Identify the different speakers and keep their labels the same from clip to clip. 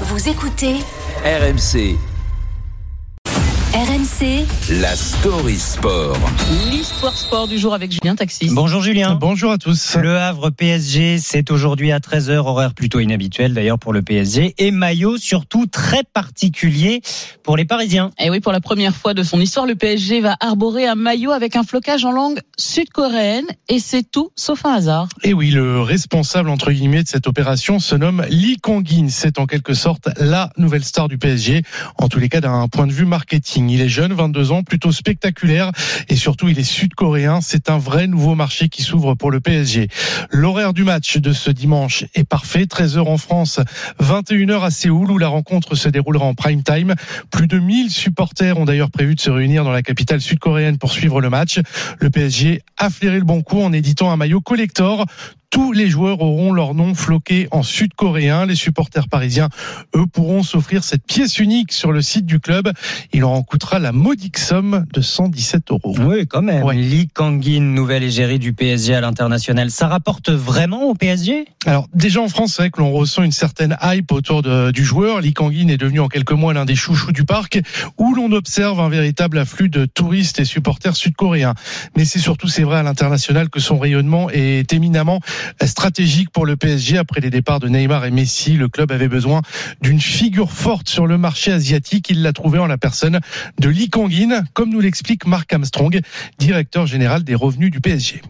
Speaker 1: Vous écoutez
Speaker 2: RMC,
Speaker 1: RMC
Speaker 2: la story sport.
Speaker 3: L'histoire sport du jour avec Julien Taxis.
Speaker 4: Bonjour Julien.
Speaker 5: Bonjour à tous.
Speaker 4: Le Havre PSG, c'est aujourd'hui à 13h, horaire plutôt inhabituel d'ailleurs pour le PSG, et maillot surtout très particulier pour les Parisiens.
Speaker 3: Et oui, pour la première fois de son histoire, le PSG va arborer un maillot avec un flocage en langue sud-coréenne, et c'est tout sauf un hasard.
Speaker 5: Et oui, le responsable entre guillemets de cette opération se nomme Lee Kang-in. C'est en quelque sorte la nouvelle star du PSG, en tous les cas d'un point de vue marketing. Il est jeune, 22 ans, plutôt spectaculaire, et surtout il est sud-coréen. C'est un vrai nouveau marché qui s'ouvre pour le PSG. L'horaire du match de ce dimanche est parfait, 13h en France, 21h à Séoul où la rencontre se déroulera en prime time. Plus de 1000 supporters ont d'ailleurs prévu de se réunir dans la capitale sud-coréenne pour suivre le match. Le PSG a flairé le bon coup en éditant un maillot collector tous les joueurs auront leur nom floqué en sud-coréen. Les supporters parisiens, eux, pourront s'offrir cette pièce unique sur le site du club. Il en coûtera la modique somme de 117 euros.
Speaker 4: Oui, quand même.
Speaker 5: Ouais.
Speaker 4: Lee Kang-in, nouvelle égérie du PSG à l'international. Ça rapporte vraiment au PSG
Speaker 5: Alors déjà en France, c'est vrai que l'on ressent une certaine hype autour de- du joueur. Lee Kang-in est devenu en quelques mois l'un des chouchous du parc, où l'on observe un véritable afflux de touristes et supporters sud-coréens. Mais c'est surtout, c'est vrai, à l'international que son rayonnement est éminemment stratégique pour le PSG. Après les départs de Neymar et Messi, le club avait besoin d'une figure forte sur le marché asiatique. Il l'a trouvé en la personne de Lee Kang-in, comme nous l'explique Mark Armstrong, directeur général des revenus du PSG.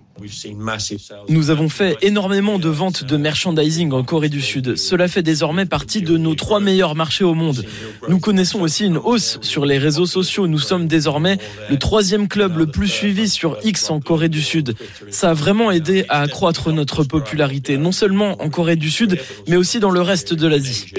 Speaker 6: Nous avons fait énormément de ventes de merchandising en Corée du Sud. Cela fait désormais partie de nos trois meilleurs marchés au monde. Nous connaissons aussi une hausse sur les réseaux sociaux. Nous sommes désormais le troisième club le plus suivi sur X en Corée du Sud. Ça a vraiment aidé à accroître notre popularité, non seulement en Corée du Sud, mais aussi dans le reste de l'Asie.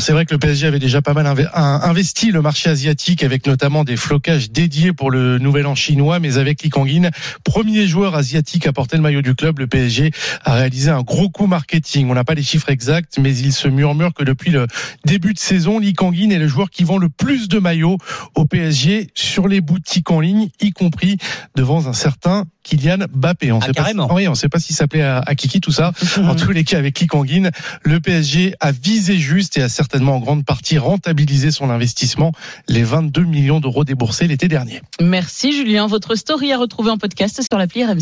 Speaker 5: C'est vrai que le PSG avait déjà pas mal investi le marché asiatique avec notamment des flocages dédiés pour le nouvel an chinois, mais avec Kang-in, premier joueur asiatique à porter le maillot du club, le PSG a réalisé un gros coup marketing. On n'a pas les chiffres exacts, mais il se murmure que depuis le début de saison, Kang-in est le joueur qui vend le plus de maillots au PSG sur les boutiques en ligne, y compris devant un certain Kylian Mbappé. On
Speaker 4: Ah,
Speaker 5: sait pas si-
Speaker 4: carrément.
Speaker 5: oui, on sait pas s'il s'appelait à, à Kiki tout ça. En tous les cas, avec Kang-in, le PSG a visé juste et a certainement en grande partie rentabilisé son investissement, les 22 millions d'euros déboursés l'été dernier.
Speaker 3: Merci Julien. Votre story à retrouver en podcast sur l'appli RMC.